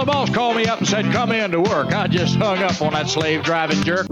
the boss called me up and said, come in to work. I just hung up on that slave driving jerk.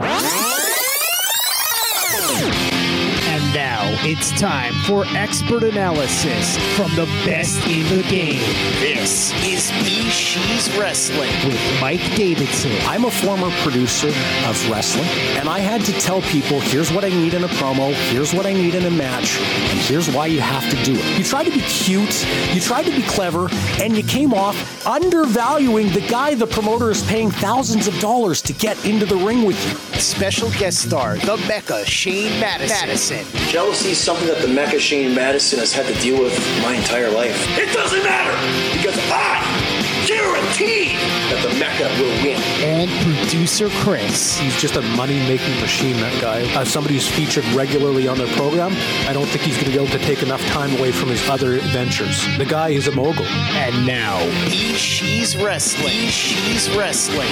It's time for expert analysis from the best in the game. This is BeezSheez Wrestling with Mike Davidson. I'm a former producer of wrestling, and I had to tell people here's what I need in a promo, here's what I need in a match, and here's why you have to do it. You tried to be cute, you tried to be clever, and you came off undervaluing the guy the promoter is paying thousands of dollars to get into the ring with you. Special guest star, the Mecca, Shane Madison. Madison. Jealousy is something that the Mecca Shane Madison has had to deal with my entire life. It doesn't matter because I guarantee that the Mecca will win. And producer Chris. He's just a money making machine, that guy. As somebody who's featured regularly on their program, I don't think he's going to be able to take enough time away from his other ventures. The guy is a mogul. And now, BeezSheez Wrestling. BeezSheez Wrestling.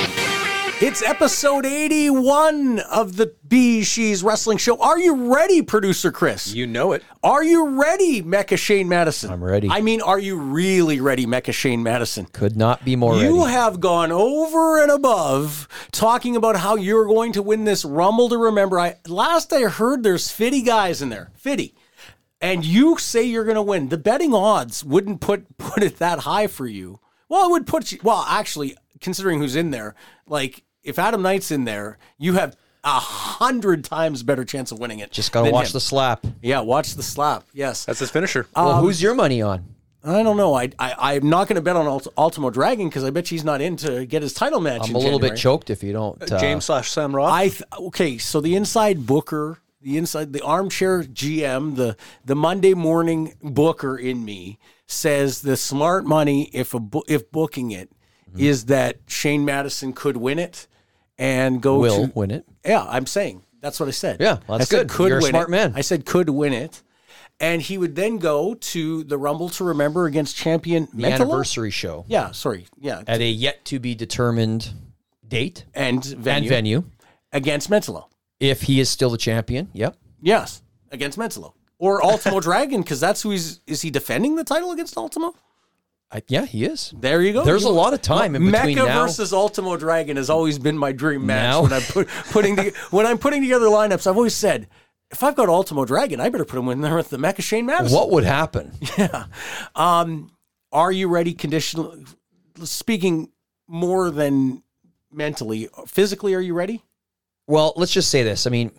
It's episode 81 of the BeezSheez Wrestling Show. Are you ready, producer Chris? You know it. Are you ready, Mecca Shane Madison? I'm ready. I mean, are you really ready, Mecca Shane Madison? Could not be more You ready. have gone over and above talking about how you're going to win this Rumble to Remember. I last I heard there's 50 guys in there. 50. And you say you're going to win. The betting odds wouldn't put put it that high for you. Well, it would put you well, actually, considering who's in there, like if Adam Knight's in there, you have a hundred times better chance of winning it. Just gotta watch him. the slap. Yeah, watch the slap. Yes. That's his finisher. well, who's your money on? I don't know. I, I I'm not going to bet on Ult- Ultimo Dragon because I bet she's not in to get his title match. I'm in a little bit choked if you don't. Uh, James slash Sam Roth. I th- okay. So the inside booker, the inside, the armchair GM, the the Monday morning booker in me says the smart money if a bo- if booking it is Mm-hmm. that Shane Madison could win it and go will to win it. yeah, I'm saying that's what I said. Yeah, I that's said good. Could You're a smart it. man. I said could win it, and he would then go to the Rumble to remember against champion The Mentolo? anniversary show Yeah, sorry. Yeah, at a yet to be determined date and venue, and venue. against Mentolo. If he is still the champion, yep. Yes, against Mentolo or Ultimo Dragon because that's who he's. Is he defending the title against Ultimo? I, yeah, he is. There you go. There's You- a lot of time in between Mecca now. versus Ultimo Dragon has always been my dream match Now- when I'm put, putting the, when I'm putting together lineups. I've always said. If I've got Ultimo Dragon, I better put him in there with the Mecca Shane Madison. What would happen? Yeah. Um, are you ready? Conditional. Speaking more than mentally, physically, are you ready? Well, let's just say this. I mean,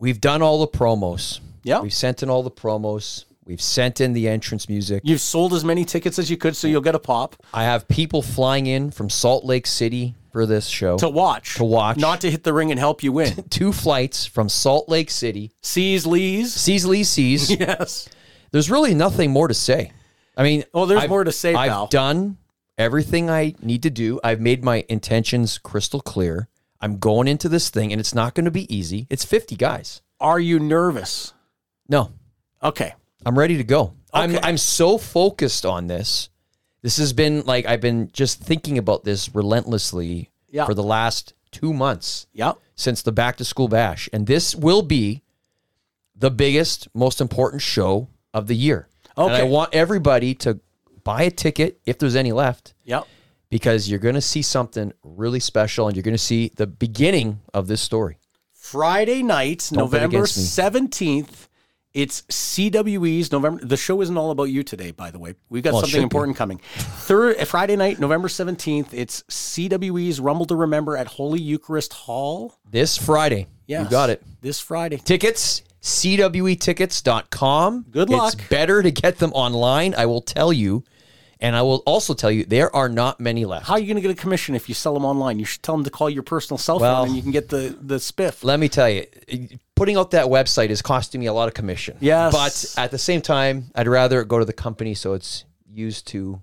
we've done all the promos. Yeah. We've sent in all the promos. We've sent in the entrance music. You've sold as many tickets as you could, so you'll get a pop I have people flying in from Salt Lake City for this show. to watch. To watch. not to hit the ring and help you win. Two flights from Salt Lake City. Sees Lee's. Sees Lee sees. Yes. There's really nothing more to say. I mean, Oh, there's I've- more to say, I've pal. done everything I need to do. I've made my intentions crystal clear. I'm going into this thing, and it's not going to be easy. It's 50 guys. Are you nervous? No, Okay. I'm ready to go. I'm I'm so focused on this. This has been like I've been just thinking about this relentlessly Yeah. for the last two months Yep. since the back to school bash, and this will be the biggest, most important show of the year. And I want everybody to buy a ticket if there's any left, Yep. because you're going to see something really special, and you're going to see the beginning of this story. Friday night, Don't November 17th. It's CWE's November. The show isn't all about you today, by the way. We've got Well, something should be. important coming. Third uh, Friday night, November 17th. It's CWE's Rumble to Remember at Holy Eucharist Hall. This Friday, Yes. you got it. This Friday. tickets cwetickets.com Good luck. it's better to get them online i will tell you and i will also tell you there are not many left How are you going to get a commission if you sell them online? You should tell them to call your personal cell Well- phone and you can get the, the spiff. let me tell you putting out that website is costing me a lot of commission Yes. but at the same time i'd rather it go to the company so it's used to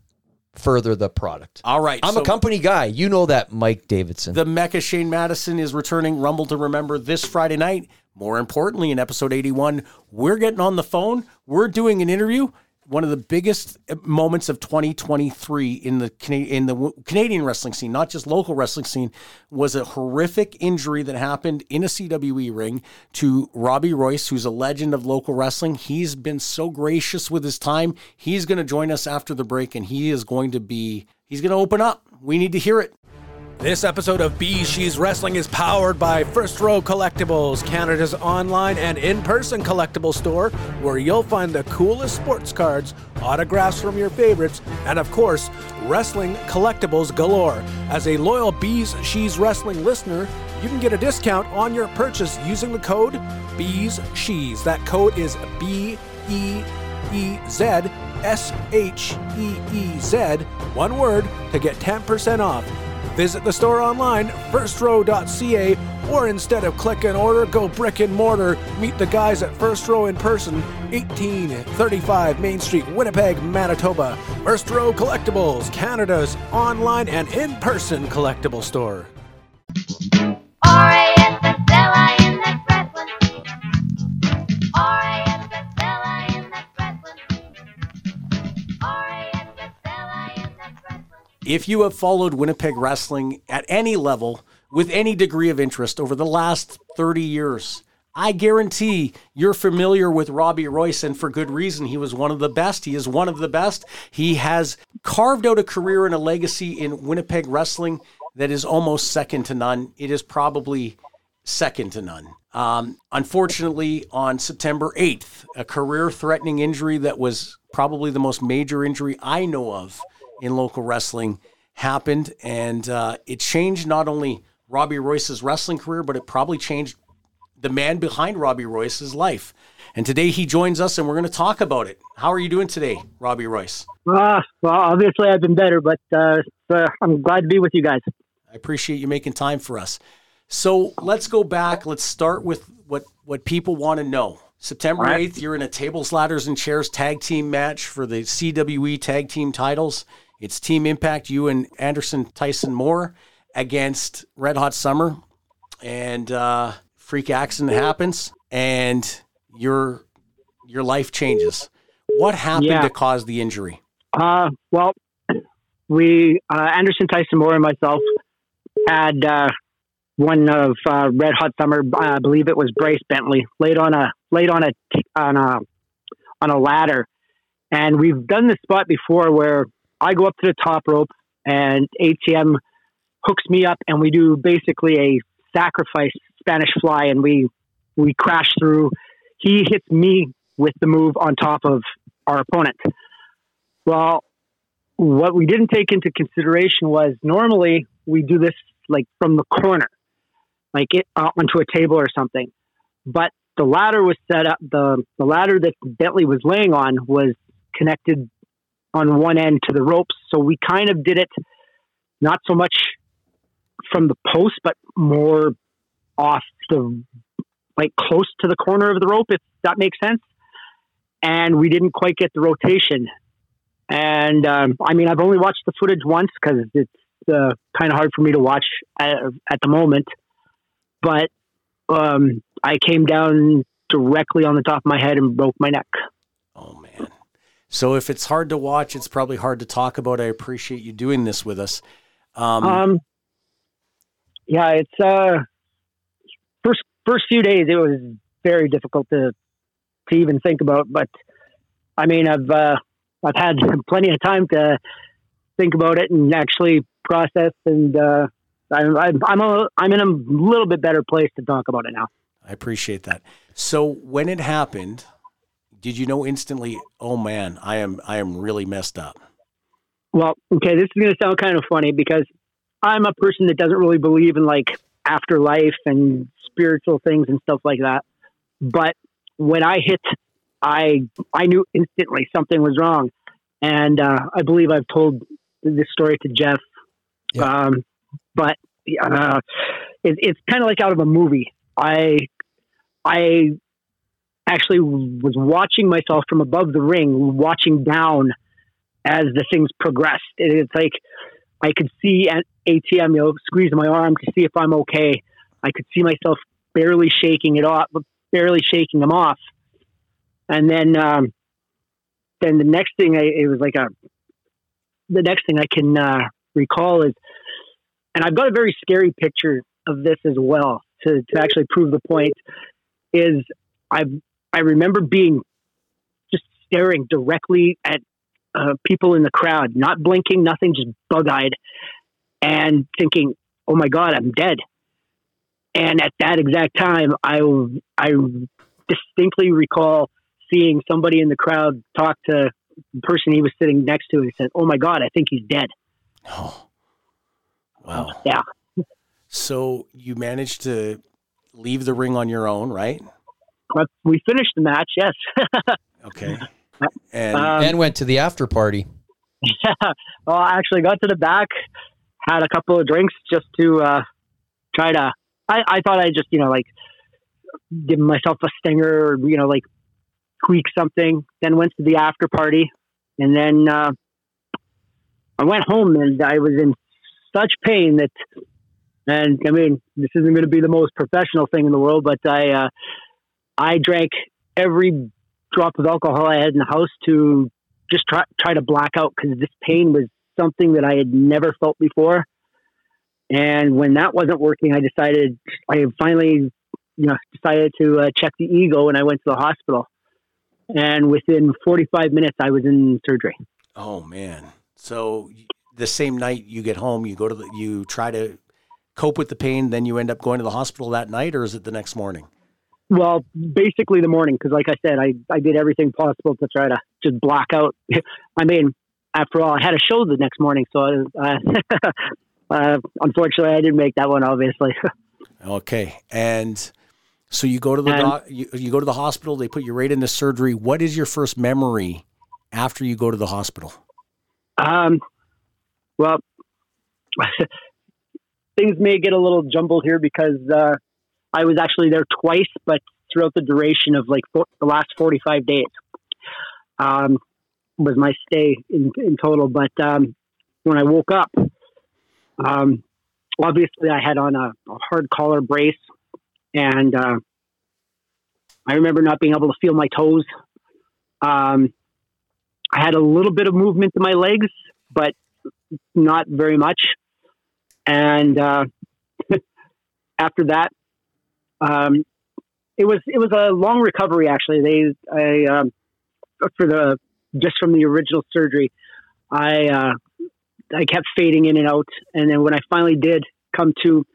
further the product All right. i'm so a company guy you know that mike davidson The Mecca Shane Madison is returning Rumble to Remember this Friday night. More importantly, in episode 81, we're getting on the phone. We're doing an interview. One of the biggest uh, moments of 2023 in the in the Canadian wrestling scene, not just local wrestling scene, was a horrific injury that happened in a CWE ring to Robby Royce, who's a legend of local wrestling. He's been so gracious with his time. He's going to join us after the break, and he is going to be he's going to open up. We need to hear it. This episode of BeezSheez Wrestling is powered by First Row Collectibles, Canada's online and in person collectible store, where you'll find the coolest sports cards, autographs from your favorites, and of course, wrestling collectibles galore. As a loyal BeezSheez Wrestling listener, you can get a discount on your purchase using the code Bees She's. That code is B E E Z S H E E Z, one word, to get 10% off. Visit the store online, firstrow.ca, or instead of click and order, go brick and mortar. Meet the guys at First Row in person, 1835 Main Street, Winnipeg, Manitoba. First Row Collectibles, Canada's online and in person collectible store. If you have followed Winnipeg wrestling at any level with any degree of interest over the last 30 years, I guarantee you're familiar with Robby Royce, and for good reason. He was one of the best. He is one of the best. He has carved out a career and a legacy in Winnipeg wrestling that is almost second to none. It is probably second to none. Um, unfortunately, on September 8th, a career threatening injury that was probably the most major injury I know of in local wrestling happened. And uh, it changed not only Robby Royce's wrestling career, but it probably changed the man behind Robby Royce's life. And today he joins us and we're going to talk about it. How are you doing today, Robby Royce? Uh, well, obviously I've been better, but uh, I'm glad to be with you guys. I appreciate you making time for us. So let's go back. Let's start with what, what people want to know. September right. 8th, you're in a tables, ladders, and chairs tag team match for the CWE tag team titles. It's Team Impact, you and Anderson Tyson Moore against Red Hot Summer. And uh, freak accident happens and your your life changes. What happened yeah. to cause the injury? Uh, well, we uh, Anderson Tyson Moore and myself had uh, one of uh, Red Hot Summer. I believe it was Bryce Bentley laid on a laid on a on a on a ladder, and we've done this spot before where I go up to the top rope and ATM hooks me up, and we do basically a sacrifice Spanish fly, and we we crash through. He hits me with the move on top of our opponent. Well, what we didn't take into consideration was normally we do this like from the corner, like it uh, onto a table or something. But the ladder was set up. the The ladder that Bentley was laying on was connected on one end to the ropes, so we kind of did it not so much from the post, but more off the like close to the corner of the rope, if that makes sense. And we didn't quite get the rotation. And um, I mean, I've only watched the footage once because it's uh, kind of hard for me to watch at, at the moment. But um, I came down directly on the top of my head and broke my neck. So if it's hard to watch, it's probably hard to talk about. I appreciate you doing this with us. Um, um yeah, it's uh, first first few days it was very difficult to to even think about. But I mean, I've uh, I've had plenty of time to think about it and actually process, and uh, I'm I'm a, I'm in a little bit better place to talk about it now. I appreciate that. So when it happened, did you know instantly? Oh man, I am I am really messed up. Well, okay, this is going to sound kind of funny because I'm a person that doesn't really believe in like afterlife and spiritual things and stuff like that. But when I hit, I I knew instantly something was wrong, and uh, I believe I've told this story to Jeff. Yeah. Um, but uh, it, it's kind of like out of a movie. I I actually was watching myself from above the ring, watching down as the things progressed. And It's like I could see an ATM, you know, squeezing my arm to see if I'm okay. I could see myself barely shaking it off, barely shaking them off. And then, um, then the next thing I, it was like a, the next thing I can uh, recall is, and I've got a very scary picture of this as well to, to actually prove the point is I I remember being just staring directly at uh, people in the crowd, not blinking, nothing, just bug eyed. and thinking, "Oh my God, I'm dead." And at that exact time, I I distinctly recall seeing somebody in the crowd talk to the person he was sitting next to and said, "Oh my God, I think he's dead." Oh, wow. Yeah. So you managed to leave the ring on your own, right? But we finished the match. Yes. Okay. And Um, and went to the after party. Yeah. well, I actually got to the back, had a couple of drinks just to uh, try to. I, I thought I'd just, you know, like give myself a stinger or, you know, like tweak something. Then went to the after party. And then uh, I went home and I was in such pain that, and I mean, this isn't going to be the most professional thing in the world, but I, uh, I drank every drop of alcohol I had in the house to just try try to black out because this pain was something that I had never felt before. And when that wasn't working, I decided I finally, you know, decided to uh, check the ego, and I went to the hospital. And within 45 minutes, I was in surgery. oh man. So the same night you get home, you go to the you try to cope with the pain, then you end up going to the hospital that night, or is it the next morning? Well, basically the morning, because like I said, I, I did everything possible to try to just block out. I mean, after all, I had a show the next morning, so uh, uh, unfortunately, I didn't make that one. Obviously, Okay. And so you go to the And- you, you go to the hospital, they put you right into surgery. What is your first memory after you go to the hospital? Um, well, things may get a little jumbled here because uh, I was actually there twice, but throughout the duration of like the last 45 days um, was my stay in, in total. But um, when I woke up, um, obviously I had on a, a hard collar brace, and uh, I remember not being able to feel my toes. Um, I had a little bit of movement in my legs, but not very much. And uh, after that, um, it was it was a long recovery. Actually, they I um, for the just from the original surgery, I uh, I kept fading in and out, and then when I finally did come to,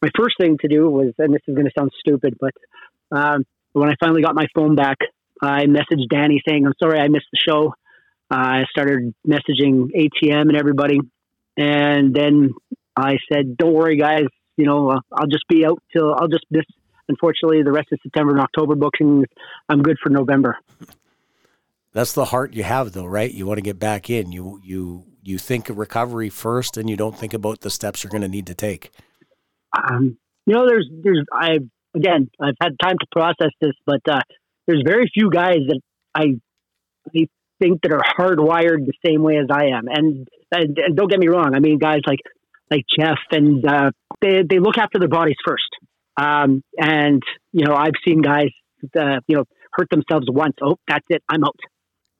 my first thing to do was, and this is going to sound stupid, but um, when I finally got my phone back, I messaged Danny saying, "I'm sorry I missed the show." I started messaging ATM and everybody, and then I said, "Don't worry, guys. You know, uh, I'll just be out till I'll just miss. Unfortunately, the rest of September and October bookings. I'm good for November." That's the heart you have though, right? You want to get back in. You you you think of recovery first and you don't think about the steps you're going to need to take. Um, you know, there's there's I again I've had time to process this, but uh, there's very few guys that I I think that are hardwired the same way as I am. And, and, and don't get me wrong, I mean guys like like Jeff and uh, they they look after their bodies first. Um, and you know, I've seen guys uh, you know hurt themselves once. Oh, that's it. I'm out.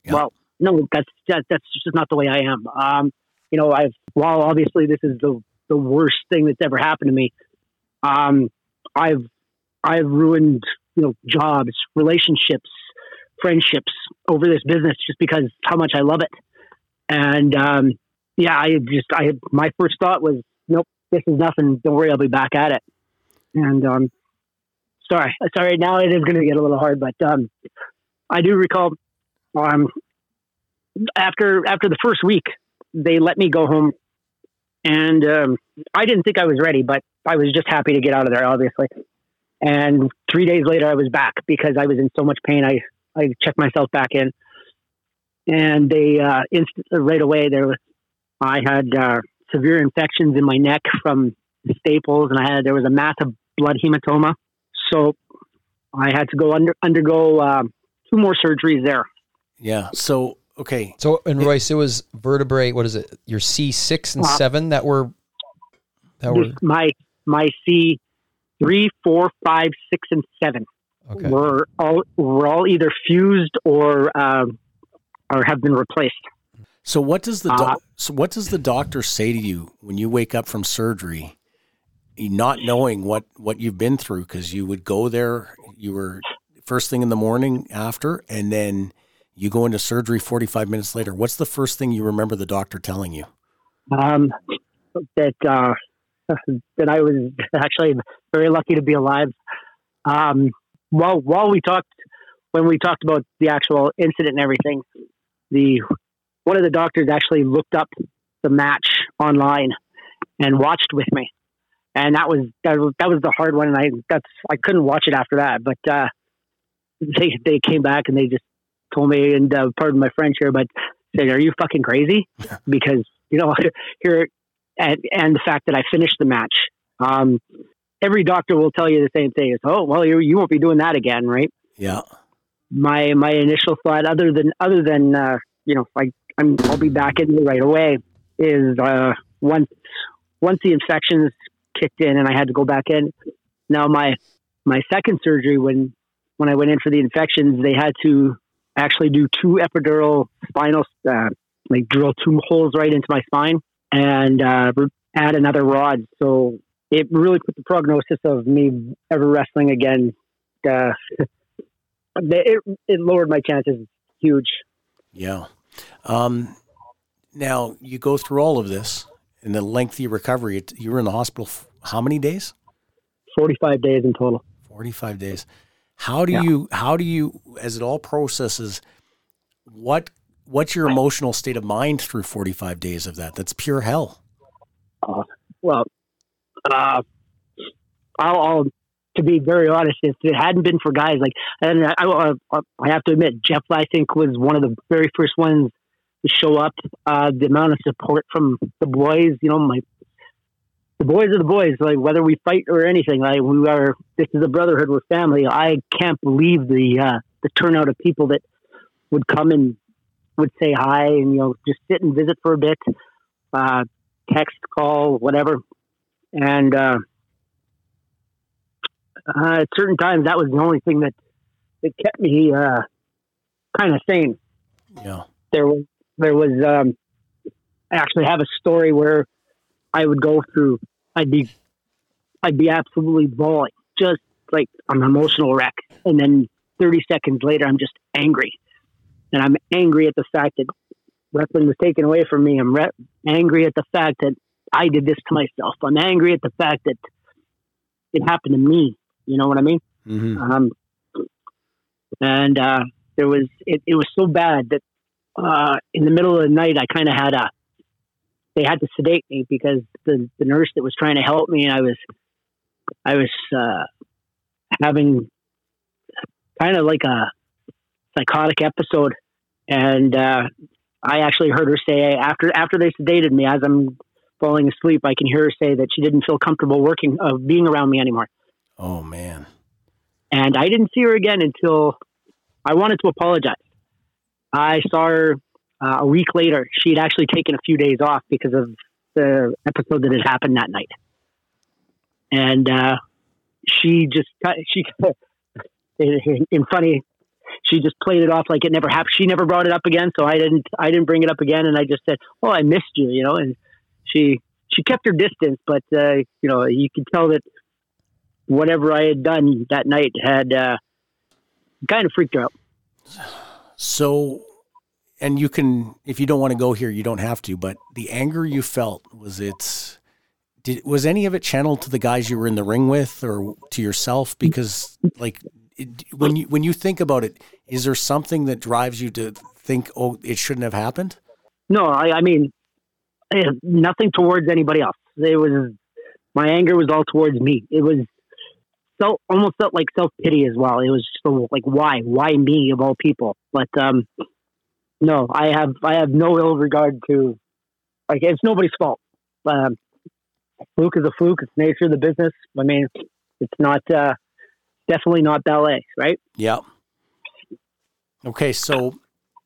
Yeah. Well, no, that's that, that's just not the way I am. Um, you know, I've while obviously this is the the worst thing that's ever happened to me. Um, I've I've ruined you know jobs, relationships, friendships over this business just because how much I love it. And um, yeah, I just I my first thought was, nope, this is nothing. Don't worry, I'll be back at it. And um, sorry, sorry. Now it is going to get a little hard, but um, I do recall um, after after the first week, they let me go home, and um, I didn't think I was ready, but I was just happy to get out of there, obviously. And three days later, I was back because I was in so much pain. I I checked myself back in, and they uh, instant right away there was I had uh, severe infections in my neck from staples, and I had there was a massive blood hematoma. So I had to go under undergo um, two more surgeries there. Yeah. So okay. So, and Royce, it was vertebrae. What is it? Your C six and Uh, seven that were that were This, my my C three, four, five, six, and seven okay. were all were all either fused or um, or have been replaced. So what does the doc Uh, so what does the doctor say to you when you wake up from surgery, you not knowing what what you've been through? Because you would go there, you were first thing in the morning after, and then you go into surgery forty five minutes later. What's the first thing you remember the doctor telling you? Um, that uh, that I was actually very lucky to be alive. Um, while while we talked, when we talked about the actual incident and everything, the one of the doctors actually looked up the match online and watched with me, and that was that was, that was the hard one, and I that's I couldn't watch it after that, but uh, they they came back and they just told me, and uh, pardon my French here, but said, "Are you fucking crazy?" Because you know here and, and the fact that I finished the match. Um, every doctor will tell you the same thing: is oh well, you you won't be doing that again, right? Yeah. My my initial thought, other than other than uh, you know, like I'm I'll be back in right away, is uh, once once the infections kicked in and I had to go back in. Now my my second surgery when when I went in for the infections, they had to actually do two epidural spinal, uh, like drill two holes right into my spine and uh, add another rod. So it really put the prognosis of me ever wrestling again. Uh, it, it lowered my chances huge. Yeah. Um, now you go through all of this in the lengthy recovery. You were in the hospital how many days? Forty-five days in total. Forty-five days. How do yeah. you? How do you? As it all processes, what what's your emotional state of mind through 45 days of that? That's pure hell. Uh, well, uh, I'll, I'll, to be very honest, if it hadn't been for guys like, and I, I, I, have to admit, Jeff, I think was one of the very first ones show up. Uh, the amount of support from the boys, you know, my the boys are the boys. Like whether we fight or anything, like we are. This is a brotherhood. We're family. I can't believe the uh, the turnout of people that would come and would say hi and you know just sit and visit for a bit, uh, text, call, whatever, and uh, uh, at certain times that was the only thing that that kept me uh, kind of sane. Yeah, there was there was um, I actually have a story where I would go through. I'd be I'd be absolutely bawling, just like I'm an emotional wreck, and then 30 seconds later, I'm just angry and I'm angry at the fact that wrestling was taken away from me. I'm re- angry at the fact that I did this to myself. I'm angry at the fact that it happened to me. You know what I mean? Mm-hmm. Um, and uh, there was it, it was so bad that uh, in the middle of the night I kind of had a they had to sedate me because the the nurse that was trying to help me and I was I was uh, having kind of like a psychotic episode and uh, I actually heard her say after after they sedated me, as I'm falling asleep, I can hear her say that she didn't feel comfortable working, uh, being around me anymore. Oh man! And I didn't see her again until I wanted to apologize. I saw her uh, a week later. She had actually taken a few days off because of the episode that had happened that night, and uh, she just she in funny she just played it off like it never happened. She never brought it up again, so I didn't. I didn't bring it up again, and I just said, "Oh, I missed you," you know. And she she kept her distance, but uh, you know, you could tell that whatever I had done that night had uh, kind of freaked her out. So, and you can, if you don't want to go here, you don't have to. But the anger you felt was it. Did, was any of it channeled to the guys you were in the ring with, or to yourself? Because, like, when you when you think about it, is there something that drives you to think, oh, it shouldn't have happened? No, I, I mean, nothing towards anybody else. It was my anger was all towards me. It was almost felt like self pity as well. It was so like why why me of all people? But um, no, I have I have no ill regard to like it's nobody's fault. Um, fluke is a fluke. It's nature of the business. I mean, it's not. Uh, definitely not ballet, right? Yeah. Okay, so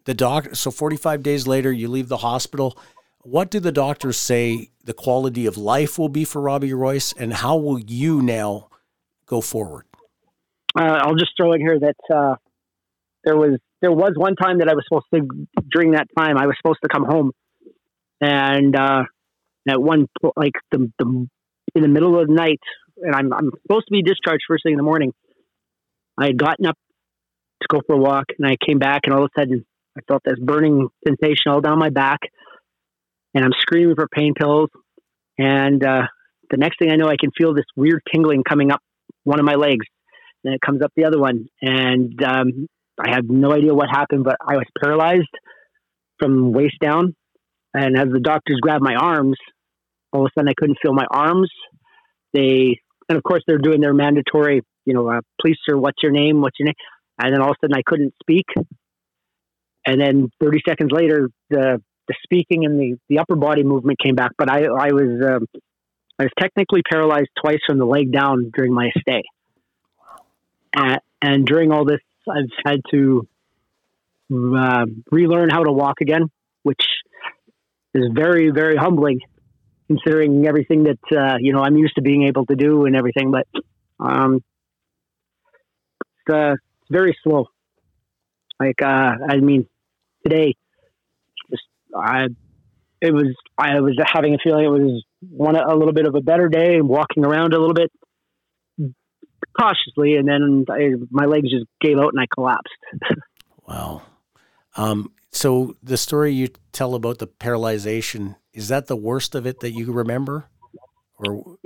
the doctor. So forty-five days later, you leave the hospital. What do the doctors say the quality of life will be for Robby Royce, and how will you now go forward? Uh, I'll just throw in here that uh, there was there was one time that I was supposed to during that time I was supposed to come home, and uh, at one like the, the in the middle of the night, and I'm I'm supposed to be discharged first thing in the morning. I had gotten up to go for a walk and I came back and all of a sudden I felt this burning sensation all down my back and I'm screaming for pain pills And uh, the next thing I know, I can feel this weird tingling coming up one of my legs, and it comes up the other one, and um, I have no idea what happened, but I was paralyzed from waist down. And as the doctors grabbed my arms, all of a sudden I couldn't feel my arms. They, and of course, they're doing their mandatory, you know, uh, sir, what's your name? What's your name? And then all of a sudden I couldn't speak. And then 30 seconds later, the the speaking and the, the upper body movement came back. But I I was um, I was technically paralyzed twice from the leg down during my stay. Uh, and during all this, I've had to uh, relearn how to walk again, which is very very humbling, considering everything that uh, you know I'm used to being able to do and everything. But um, it's, uh, it's very slow. Like uh, I mean, today, just I it was I was having a feeling it was one a little bit of a better day, walking around a little bit cautiously, and then I, my legs just gave out and I collapsed. Wow. Um, so the story you tell about the paralyzation is that the worst of it that you remember, or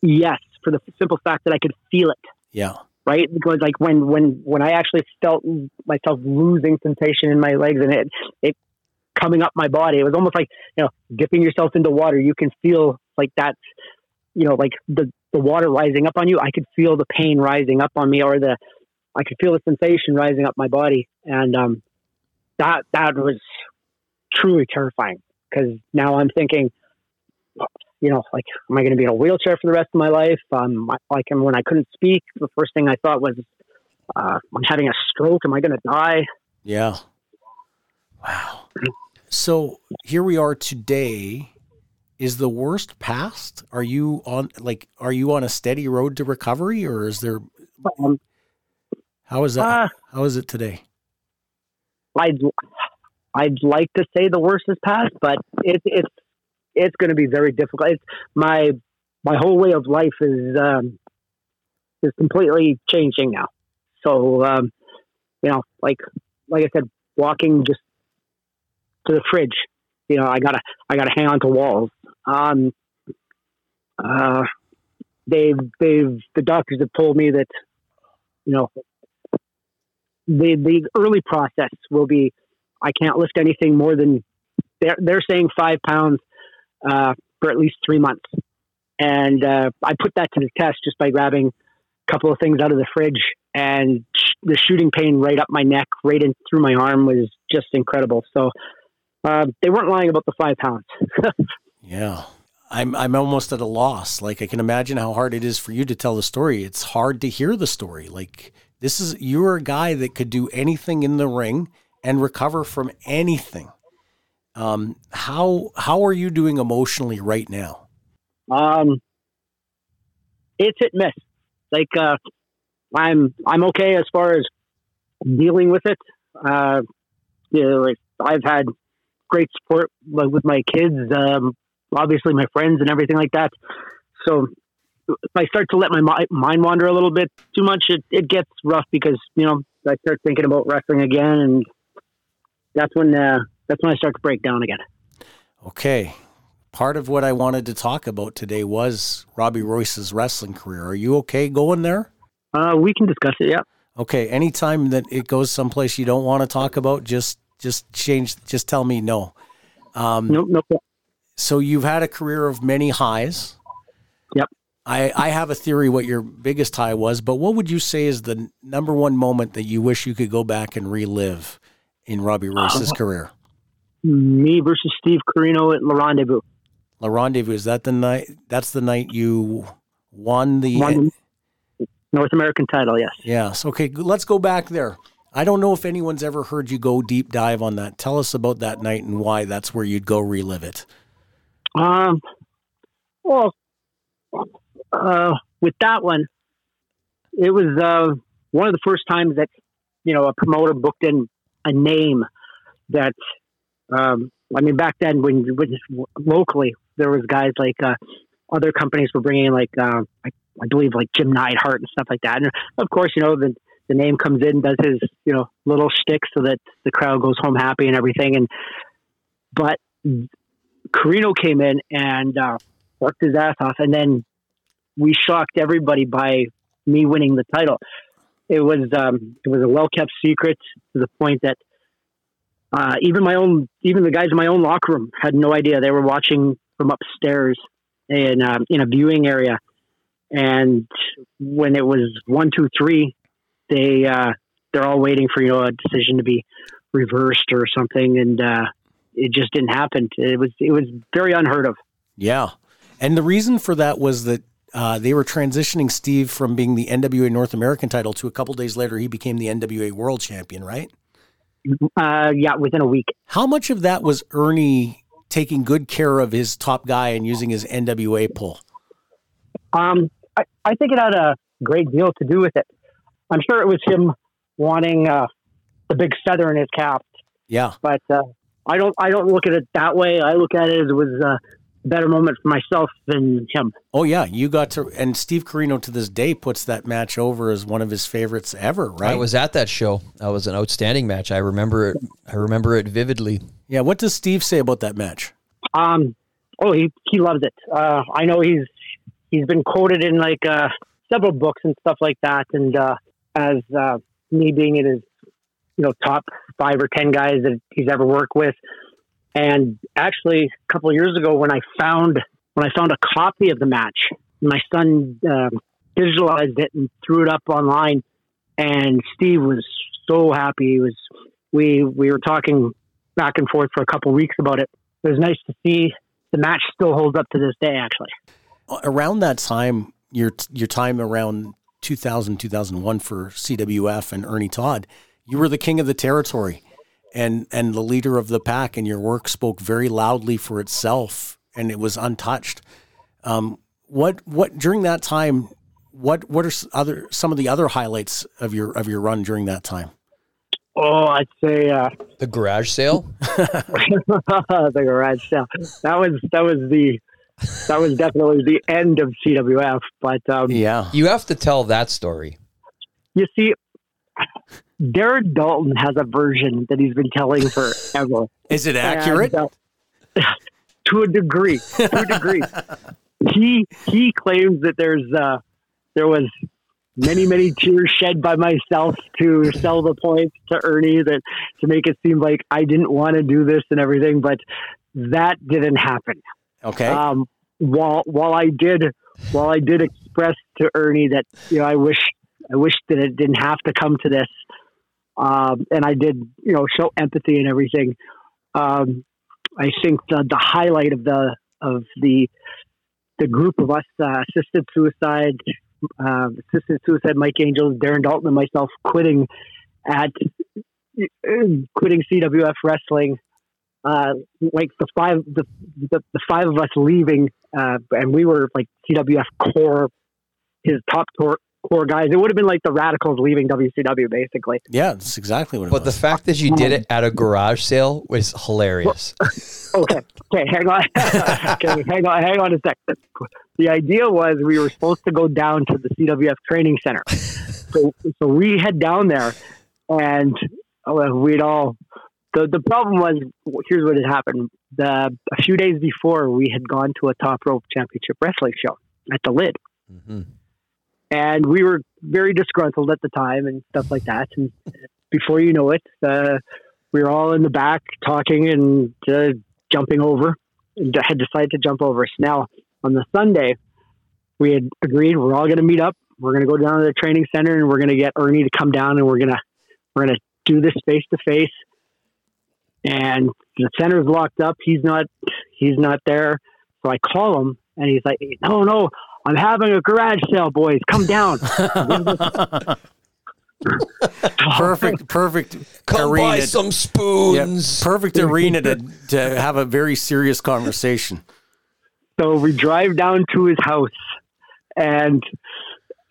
yes, for the simple fact that I could feel it. Yeah. Right, because like when when when I actually felt myself losing sensation in my legs and it it coming up my body, it was almost like you know dipping yourself into water. You can feel like that's you know like the the water rising up on you. I could feel the pain rising up on me, or the I could feel the sensation rising up my body, and um, that that was truly terrifying because now I'm thinking, you know, like, am I going to be in a wheelchair for the rest of my life? Um, like, and when I couldn't speak, the first thing I thought was, uh, I'm having a stroke. Am I going to die? Yeah. Wow. So here we are today. Is the worst past? Are you on like are you on a steady road to recovery or is there Um, how is that uh, how is it today? I'd I'd like to say the worst is past, but it's it's it's going to be very difficult. It's my my whole way of life is um, is completely changing now. So um, you know, like like I said, walking just to the fridge. You know, I gotta I gotta hang on to walls. Um, uh, they've they've the doctors have told me that you know the the early process will be I can't lift anything more than they're they're saying five pounds uh, for at least three months, and uh, I put that to the test just by grabbing a couple of things out of the fridge, and sh- the shooting pain right up my neck, right in through my arm was just incredible. So uh, they weren't lying about the five pounds. Yeah. I'm I'm almost at a loss. Like I can imagine how hard it is for you to tell the story. It's hard to hear the story. Like this is you're a guy that could do anything in the ring and recover from anything. Um, how how are you doing emotionally right now? Um, it's hit miss. Like uh, I'm I'm okay as far as dealing with it. Uh, you know, like I've had great support like, with my kids, um, obviously my friends and everything like that. So if I start to let my mind wander a little bit too much, it, it gets rough because you know I start thinking about wrestling again, and that's when uh, that's when I start to break down again. Okay. Part of what I wanted to talk about today was Robby Royce's wrestling career. Are you okay going there? Uh, we can discuss it. Yeah. Okay. Anytime that it goes someplace you don't want to talk about, just just change. Just tell me no. Um, No. No. So you've had a career of many highs. Yep. I, I have a theory what your biggest high was, but what would you say is the number one moment that you wish you could go back and relive in Robby Royce's career? Me versus Steve Corino at Le Rendezvous. La Rendezvous, is that the night? That's the night you won the. Won North American title. Yes. Yes. Okay. Let's go back there. I don't know if anyone's ever heard you go deep dive on that. Tell us about that night and why that's where you'd go relive it. Um. Well, uh, with that one, it was uh, one of the first times that you know a promoter booked in a name that. Um, I mean, back then when, when locally there was guys like uh, other companies were bringing in like uh, I, I believe like Jim Neidhart and stuff like that. And of course, you know the the name comes in, does his you know little shtick so that the crowd goes home happy and everything. And but Corino came in and uh, worked his ass off, and then we shocked everybody by me winning the title. It was um, it was a well kept secret to the point that uh, even my own even the guys in my own locker room had no idea. They were watching from upstairs in um, in a viewing area, and when it was one, two, three, they uh, they're all waiting for you know a decision to be reversed or something, and uh, it just didn't happen. It was it was very unheard of. Yeah, and the reason for that was that uh, they were transitioning Steve from being the NWA North American title to a couple days later he became the NWA World Champion, right? Uh, yeah, within a week. How much of that was Ernie taking good care of his top guy and using his NWA pull? Um, I, I think it had a great deal to do with it. I'm sure it was him wanting uh, the big feather in his cap, Yeah. but uh, I don't. I don't look at it that way. I look at it as it was uh, a better moment for myself than him. Oh yeah, you got to, and Steve Corino to this day puts that match over as one of his favorites ever, right? I was at that show. That was an outstanding match. I remember it. I remember it vividly. yeah. What does Steve say about that match? Um, oh, he he loves it. Uh, I know he's he's been quoted in like uh, several books and stuff like that, and uh, as uh, me being in his you know top five or ten guys that he's ever worked with. And actually, a couple years ago, when I found when I found a copy of the match, my son um, visualized it and threw it up online, and Steve was so happy. He was we we were talking back and forth for a couple weeks about it. It was nice to see the match still holds up to this day. Actually, Around that time, your your time around 2000 2001 for CWF and Ernie Todd, you were the king of the territory, and and the leader of the pack, and your work spoke very loudly for itself, and it was untouched. Um, what what during that time? What what are other some of the other highlights of your of your run during that time? oh, I'd say uh, The garage sale. the garage sale. That was that was the that was definitely the end of CWF. But um, Yeah, You have to tell that story. you see, Darren Dalton has a version that he's been telling forever. is it accurate? And, uh, to a degree, to a degree, he he claims that there's uh, there was many many tears shed by myself to sell the points to Ernie that to make it seem like I didn't want to do this and everything, but that didn't happen. Okay, Um, while while I did while I did express to Ernie that you know I wish I wish that it didn't have to come to this, um, and I did you know show empathy and everything. Um, I think the the highlight of the of the the group of us uh, assisted suicide, uh, assisted suicide, Mike Angels, Darren Dalton, and myself quitting at quitting CWF wrestling uh, like the five the, the the five of us leaving, uh, and we were like CWF core, his top core core guys. It would have been like the Radicalz leaving WCW, basically. yeah, that's exactly what it But the fact that you did it at a garage sale was hilarious. Okay, okay, hang on, okay, hang on, hang on a sec. The idea was we were supposed to go down to the CWF training center, so so we head down there, and uh, we'd all. The, the problem was here's what had happened. The a few days before we had gone to a top rope championship wrestling show at the lid. Mhm. and we were very disgruntled at the time and stuff like that. And before you know it, uh, we were all in the back talking and uh, jumping over. And had decided to jump over. So now on the Sunday, we had agreed we're all going to meet up. We're going to go down to the training center and we're going to get Ernie to come down and we're going to we're going to do this face to face. And the center's locked up. He's not he's not there. So I call him and he's like, "No, no, I'm having a garage sale, boys. Come down." perfect, perfect Come arena. buy some Yeah, spoons. perfect arena to, to have a very serious conversation. So we drive down to his house, and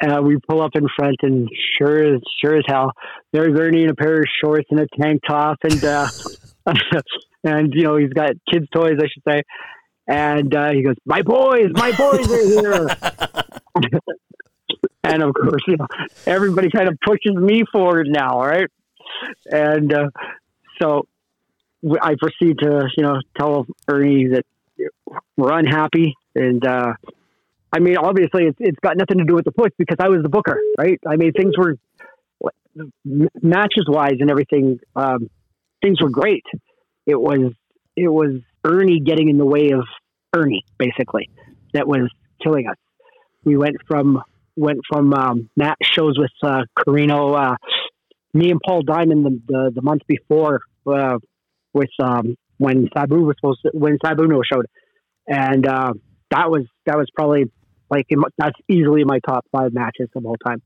uh, we pull up in front, and sure as sure as hell, there's Ernie in a pair of shorts and a tank top, and uh, and you know he's got kids' toys, I should say, and uh, he goes, "My boys, my boys are here." and of course, you know, everybody kind of pushes me forward now, right? And uh, so I proceed to, you know, tell Ernie that we're unhappy And uh, I mean, obviously, it's it's got nothing to do with the push because I was the booker, right? I mean, things were matches wise and everything. Um, things were great. It was it was Ernie getting in the way of Ernie, basically, that was killing us. We went from went from um, match shows with uh, Corino, uh, me and Paul Diamond the the, the month before uh, with um, when Sabu was supposed to, when Sabu no showed, and uh, that was that was probably like in, that's easily my top five matches of all time.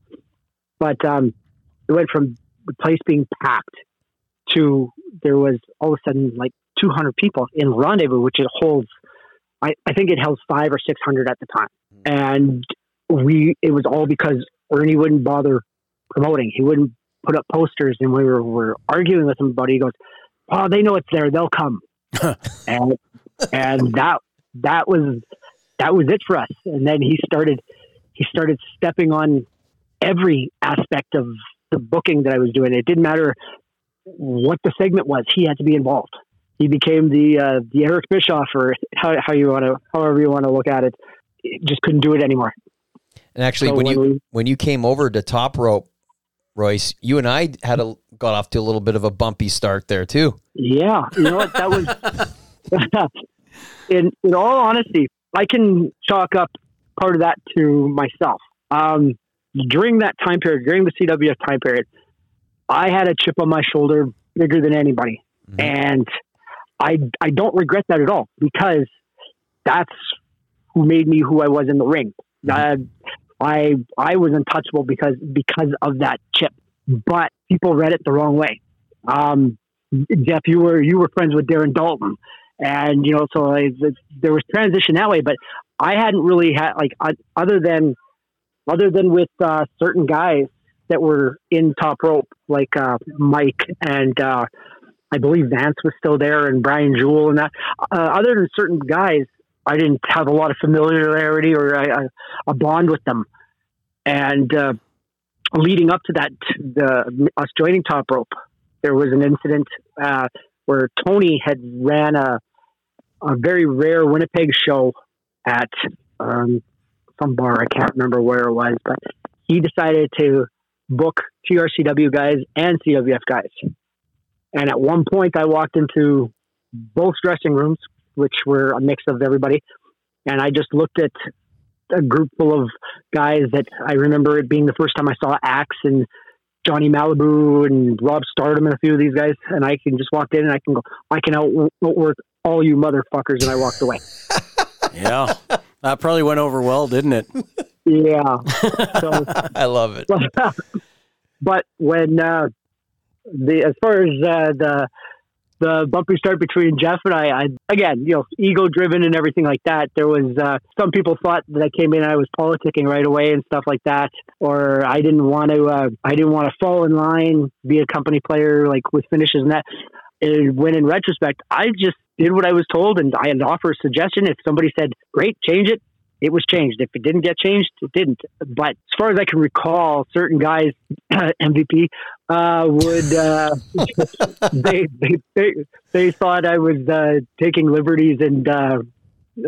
But um, it went from the place being packed to there was all of a sudden like 200 people in Rendezvous, which it holds. I, I think it held five or 600 at the time, hmm. and we it was all because Ernie wouldn't bother promoting. He wouldn't put up posters, and we were, were arguing with him about. It. He goes, "Oh, they know it's there. They'll come," and and that that was that was it for us. And then he started he started stepping on every aspect of the booking that I was doing. It didn't matter what the segment was; he had to be involved. He became the uh, the Eric Bischoff, or how, how you want to, however you want to look at it. Just couldn't do it anymore. And actually, so when, when, you we, when you came over to Top Rope, Royce, you and I had a got off to a little bit of a bumpy start there too. Yeah, you know what? That was in in all honesty, I can chalk up part of that to myself. Um, during that time period, during the CWF time period, I had a chip on my shoulder bigger than anybody, mm-hmm. and I I don't regret that at all because that's who made me who I was in the ring. Mm-hmm. Uh, I I was untouchable because because of that chip, but people read it the wrong way. Um, Jeff, you were you were friends with Darren Dalton and you know, so I, there was transition that way. But I hadn't really had like other than other than with uh, certain guys that were in top rope, like uh, Mike and uh, I believe Vance was still there, and Brian Jewell, and that. Uh, other than certain guys, I didn't have a lot of familiarity or a, a bond with them. And uh, leading up to that, the us joining Top Rope, there was an incident uh, where Tony had ran a a very rare Winnipeg show at um, some bar. I can't remember where it was, but he decided to book TRCW guys and CWF guys. And at one point, I walked into both dressing rooms, which were a mix of everybody, and I just looked at a group full of guys that I remember it being the first time I saw Axe and Johnny Malibu and Rob Stardom and a few of these guys, and I can just walk in and I can go, I can outwork all you motherfuckers, and I walked away. yeah, that probably went over well, didn't it? Yeah, so, I love it. But, when uh, the as far as uh, the the bumpy start between Jeff and I, I again, you know, ego driven and everything like that. There was uh, some people thought that I came in I was politicking right away and stuff like that, or I didn't want to, uh, I didn't want to fall in line, be a company player like with finishes and that. And when in retrospect, I just did what I was told and I had offer a suggestion. If somebody said, "Great, change it," it was changed. If it didn't get changed, it didn't. But as far as I can recall, certain guys, MVP, uh, would uh, they, they, they they thought I was uh, taking liberties and uh,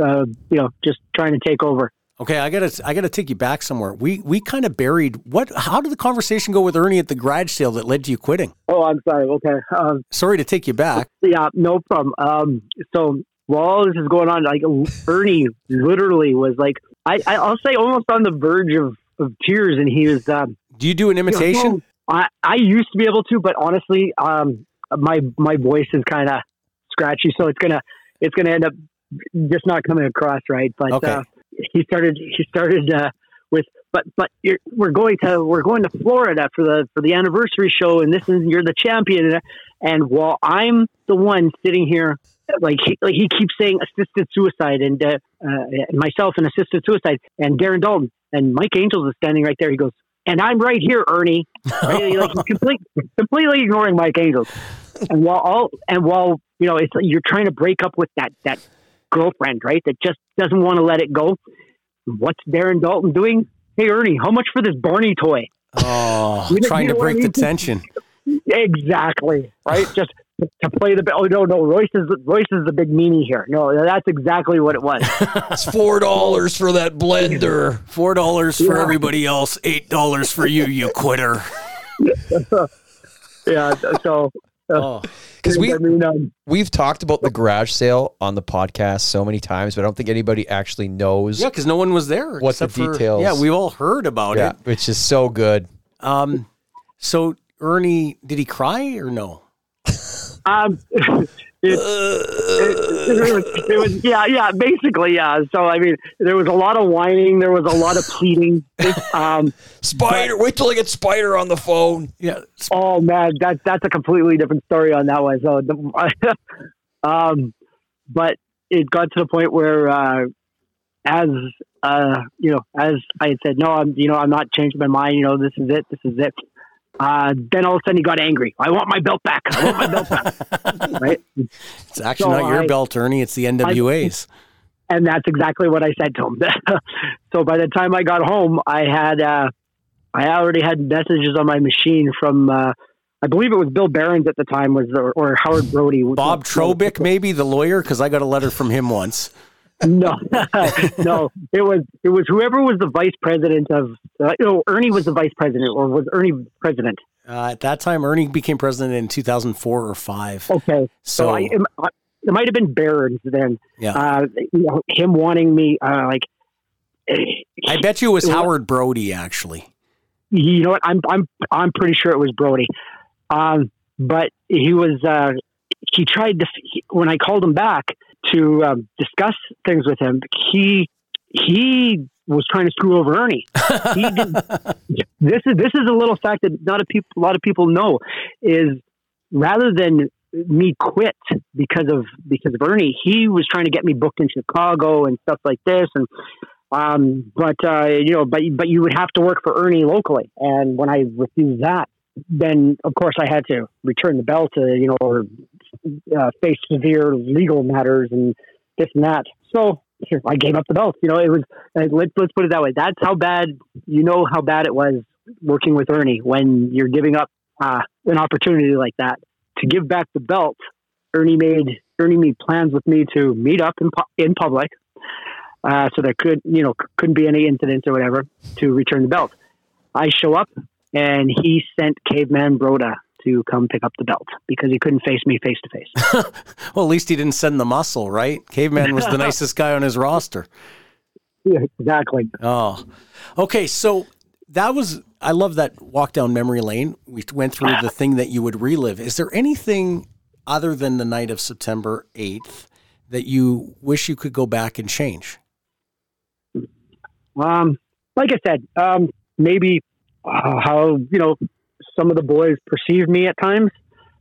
uh, you know just trying to take over. Okay, I gotta I gotta take you back somewhere. We we kind of buried what? How did the conversation go with Ernie at the garage sale that led to you quitting? Oh, I'm sorry. Okay, um, sorry to take you back. Yeah, no problem. Um, so while all this is going on, like Ernie literally was like, I, I'll say almost on the verge of, of tears, and he was. Um, do you do an imitation? You know, I, I used to be able to, but honestly, um, my my voice is kind of scratchy, so it's gonna it's gonna end up just not coming across right. But okay. uh, he started he started uh, with but but you're we're going to we're going to Florida for the for the anniversary show, and this is you're the champion. And while I'm the one sitting here, like he, like he keeps saying assisted suicide, and uh, uh, myself and assisted suicide, and Darren Dalton and Mike Angels is standing right there. He goes, and I'm right here, Ernie. Right? like he's complete, completely ignoring Mike Angels. And while all and while you know, it's you're trying to break up with that that girlfriend, right? That just doesn't want to let it go. What's Darren Dalton doing? Hey, Ernie, how much for this Barney toy? Oh, trying to break the tension. Exactly. Right. just to play the oh no no Royce is Royce is the big meanie here. No, that's exactly what it was. It's four dollars for that blender. Four dollars for Yeah. everybody else, eight dollars for you, you quitter. yeah, so Oh, Because we I mean, um, we've talked about the garage sale on the podcast so many times, but I don't think anybody actually knows. yeah, because no one was there. What's the except for- details? yeah, we've all heard about Yeah, it. which is so good. Um, so Ernie, did he cry or no? Um, it, it, it was, it was yeah yeah basically yeah. So I mean, there was a lot of whining, there was a lot of pleading. Um, Spider, wait till I get Spider on the phone. Yeah, Oh man, that that's a completely different story on that one. So, the, um, but it got to the point where, uh, as uh, you know, as I had said, no, I'm you know, I'm not changing my mind. You know, this is it. This is it. Uh, then all of a sudden he got angry. I want my belt back. I want my belt back. right. it's actually So not your I- belt, Ernie. It's the NWA's. and that's exactly what I said to him. so by the time I got home, I had uh, I already had messages on my machine from uh, I believe it was Bill Barons at the time was or, or Howard Brody. Bob Trobick, maybe the lawyer, because I got a letter from him once. No, no, it was it was whoever was the vice president of. Uh, no, Ernie was the vice president, or was Ernie president? Uh, at that time, Ernie became president in 2004 or five. Okay, so, So- I, it, it might have been Barons then. Yeah. Uh, you know, him wanting me uh, like. I bet you it was It wa- Howard Brody, actually. you know what? I'm I'm I'm pretty sure it was Brody. Um, but he was uh, he tried to he, when I called him back to um, discuss things with him. He he was trying to screw over Ernie. He this is this is a little fact that not a peop, a lot of people know is rather than me quit because of because of Ernie, he was trying to get me booked in Chicago and stuff like this and um, but uh, you know, but but you would have to work for Ernie locally, and when I refused that, then of course I had to return the belt to you know or uh, face severe legal matters and this and that. So I gave up the belt. You know, it was let's let's put it that way. That's how bad you know how bad it was working with Ernie when you're giving up uh, an opportunity like that to give back the belt. Ernie made Ernie made plans with me to meet up in in public uh, so there could you know couldn't be any incidents or whatever to return the belt. I show up and he sent Caveman Broda to come pick up the belt because he couldn't face me face to face. Well, at least he didn't send the muscle, right? Caveman was the nicest guy on his roster. Yeah, exactly. Oh, okay. So that was, I love that walk down memory lane. We went through the thing that you would relive. Is there anything other than the night of September 8th that you wish you could go back and change? Um, like I said, um, maybe uh, how you know some of the boys perceive me at times,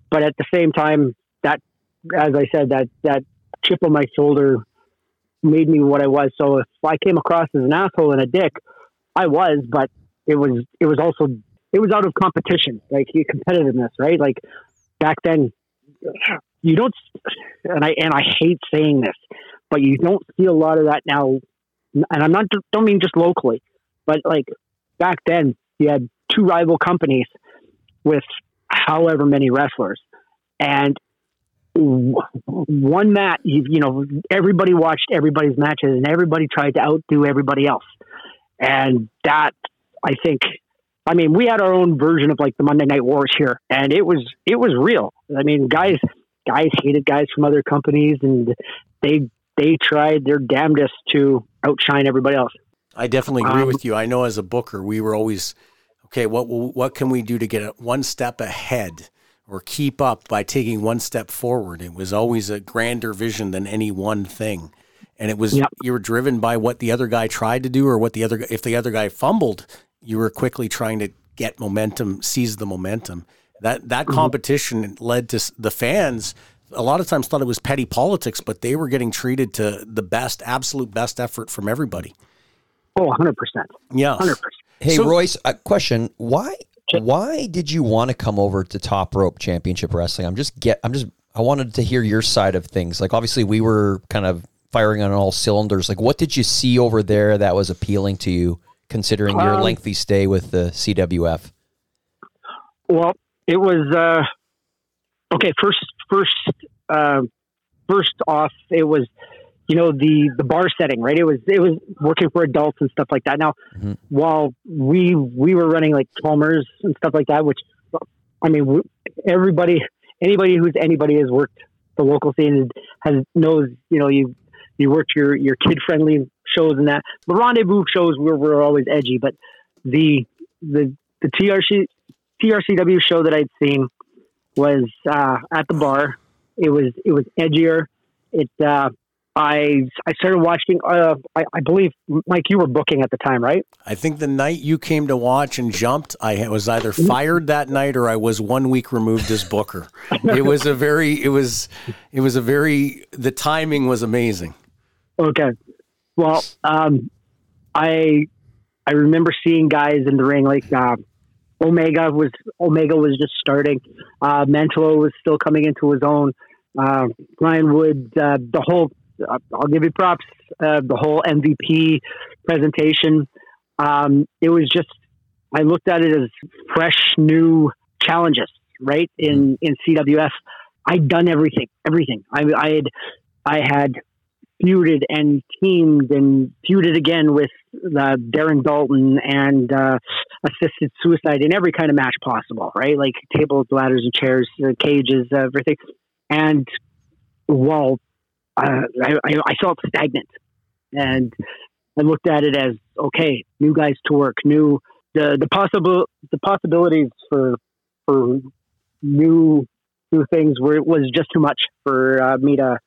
but at the same time, that as I said, that that chip on my shoulder made me what I was. So if I came across as an asshole and a dick, I was, but it was it was also it was out of competition, like competitiveness, right? Like back then, you don't, and I and I hate saying this, but you don't see a lot of that now and I'm not don't mean just locally, but like back then you had two rival companies with however many wrestlers, and one match. You, you know, everybody watched everybody's matches, and everybody tried to outdo everybody else, and that I think. I mean, we had our own version of like the Monday Night Wars here, and it was it was real. I mean, guys guys hated guys from other companies, and they they tried their damnedest to outshine everybody else. I definitely agree Um, with you. I know as a booker, we were always okay. What what can we do to get one step ahead or keep up by taking one step forward? It was always a grander vision than any one thing, and it was Yep. you were driven by what the other guy tried to do or what the other if the other guy fumbled, you were quickly trying to get momentum, seize the momentum. That that Mm-hmm. competition led to the fans. A lot of times thought it was petty politics, but they were getting treated to the best, absolute best effort from everybody. Oh, 100%. Yeah. 100%. Hey So- Royce, a question: Why why did you want to come over to Top Rope Championship Wrestling? I'm just get I'm just I wanted to hear your side of things. Like obviously we were kind of firing on all cylinders. Like what did you see over there that was appealing to you, considering your Um, lengthy stay with the CWF? Well, it was, uh, okay, first first uh, first off, it was you know the the bar setting, right? It was it was working for adults and stuff like that. Now, Mhm. while we we were running like Chalmers and stuff like that, which I mean, everybody anybody who's anybody has worked the local scene has knows you know you you worked your your kid friendly shows and that. The rendezvous shows were were always edgy, but the the the TRC TRCW show that I'd seen was uh, at the bar. It was it was edgier. It uh, I I started watching. Uh, I, I believe Mike, you were booking at the time, right? I think the night you came to watch and jumped, I was either fired that night or I was one week removed as booker. It was a very, it was, it was a very. The timing was amazing. Okay. Well, um, I I remember seeing guys in the ring like uh, Omega was Omega was just starting. Uh, Mantelo was still coming into his own. Uh, Ryan Wood, uh, the whole. I'll give you props. Uh, the whole MVP presentation. Um, it was just. I looked at it as fresh, new challenges. Right in in CWF, I'd done everything. Everything. I, I had. I had feuded and teamed and feuded again with uh, Darren Dalton and uh, assisted suicide in every kind of match possible, right? Like tables, ladders, and chairs, uh, cages, everything. And while I, I, I felt stagnant, and I looked at it as okay, new guys to work, new the the possible the possibilities for for new new things were was just too much for uh, me to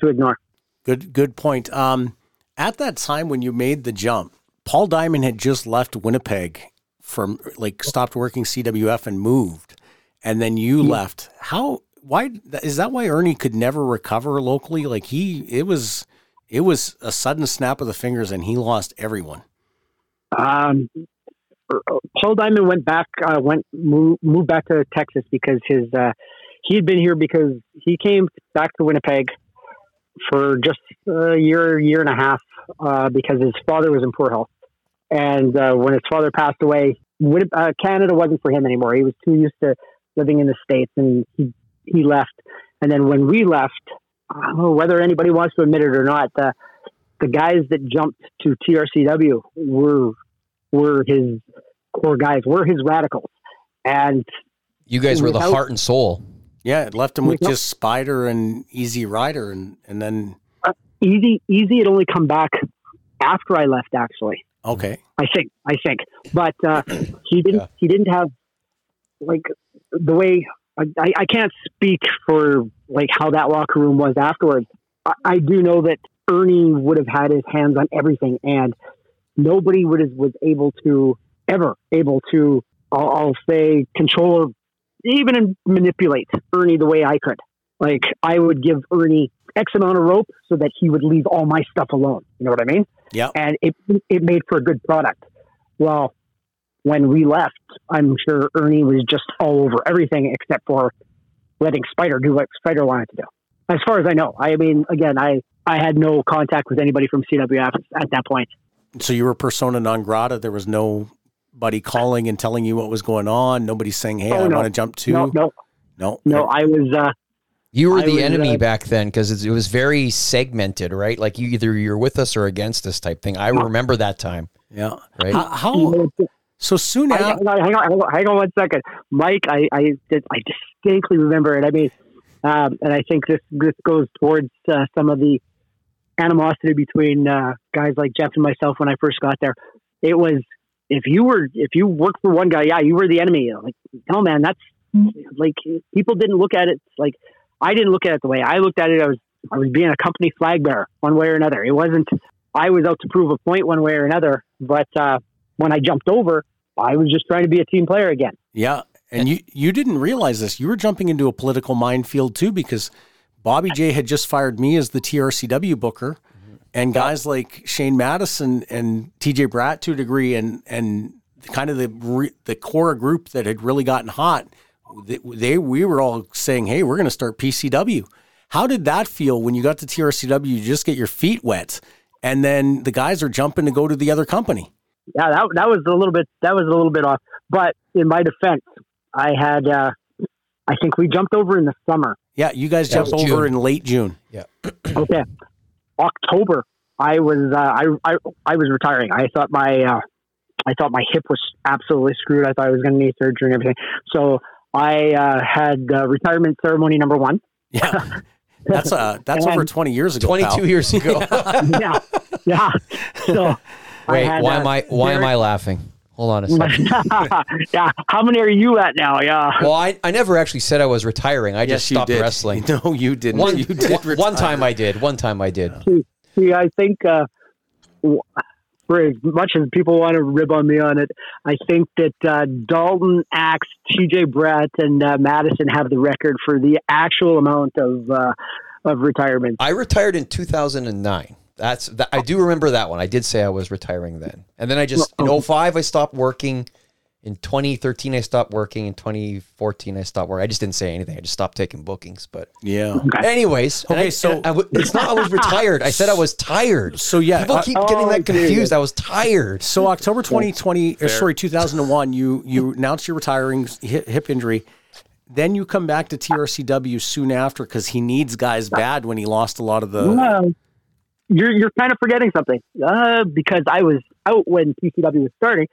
to ignore. Good, good point. Um, at that time when you made the jump, Paul Diamond had just left Winnipeg from like stopped working CWF and moved, and then you left. How? Why is that? Why Ernie could never recover locally? Like he, it was, it was a sudden snap of the fingers, and he lost everyone. Um, Paul Diamond went back, uh, went moved, moved back to Texas because his uh, he had been here because he came back to Winnipeg for just a year, year and a half uh, because his father was in poor health, and uh, when his father passed away, uh, Canada wasn't for him anymore. He was too used to living in the states, and he he left. And then when we left, I don't know whether anybody wants to admit it or not, the the guys that jumped to TRCW were were his core guys, were his Radicalz. And You guys were the heart and soul. Yeah, it left him with just Spider and Easy Rider, and and then Easy Easy had only come back after I left actually. okay, I think I think. But uh, he didn't he didn't have like the way I, I, can't speak for like how that locker room was afterwards. I, I do know that Ernie would have had his hands on everything and nobody would have was able to ever able to I'll, I'll say control or even manipulate Ernie the way I could. Like I would give Ernie X amount of rope so that he would leave all my stuff alone. You know what I mean? yeah, and it it made for a good product. Well, when we left, I'm sure Ernie was just all over everything except for letting Spider do what Spider wanted to do. As far as I know, I mean, again, I I had no contact with anybody from CWF at that point. So you were persona non grata. There was nobody calling and telling you what was going on. Nobody saying, "Hey, Oh, I no. want to jump to." No, no, no, no. I was uh, You were I the was, enemy uh, back then because it was very segmented, right? Like you either you're with us or against us type thing. I remember that time, Yeah. right? How, how so soon hang after? hang on, hang on, hang on one second, Mike. I I, I distinctly remember it. I mean, um, and I think this this goes towards uh, some of the animosity between uh, guys like Jeff and myself when I first got there. It was if you were if you worked for one guy, yeah, you were the enemy. Like, no, man, that's like people didn't look at it like I didn't look at it the way I looked at it. I was I was being a company flag bearer one way or another. It wasn't I was out to prove a point one way or another. But uh, when I jumped over, I was just trying to be a team player again. Yeah, and you you didn't realize this. You were jumping into a political minefield too because Bobby J had just fired me as the TRCW booker, and guys like Shane Madison and TJ Bratt to a degree, and and kind of the re, the core group that had really gotten hot. They, they we were all saying, "Hey, we're going to start PCW." How did that feel when you got to TRCW? You just get your feet wet, and then the guys are jumping to go to the other company. Yeah, that that was a little bit that was a little bit off. But in my defense, I had uh, I think we jumped over in the summer. Yeah, you guys That jumped over June. in late June. Yeah. okay. October, I was uh, I, I I was retiring. I thought my uh, I thought my hip was absolutely screwed. I thought I was going to need surgery and everything. So I uh, had uh, retirement ceremony number one. Yeah. That's uh that's And- over 20 years ago. Twenty two years ago. yeah, yeah. So Wait, had, why uh, am I why am I laughing? Hold on a second. yeah. How many are you at now? Yeah. Well, I, I never actually said I was retiring. I just Yes, you stopped did. wrestling. No, you didn't. One, you did one- one time I did. One time I did. See, I think uh, for as much as people want to rib on me on it, I think that uh, Dalton, Axe, TJ Brett, and uh, Madison have the record for the actual amount of uh, of retirement. I retired in 2009. That's that, I do remember that one. I did say I was retiring then. And then I just in 05 I stopped working. In 2013 I stopped working. In 2014 I stopped working. I just didn't say anything. I just stopped taking bookings. But Yeah. anyways, Okay, I- so- and I w- it's not I was retired. I said I was tired. So yeah, People uh, keep getting Oh, that dude. confused. I was tired. So October 2020, or sorry, 2001, you you announced you're retiring hip, hip injury. Then you come back to TRCW soon after because he needs guys bad when he lost a lot of the. Well, you're you're kind of forgetting something uh, because I was out when PCW was starting.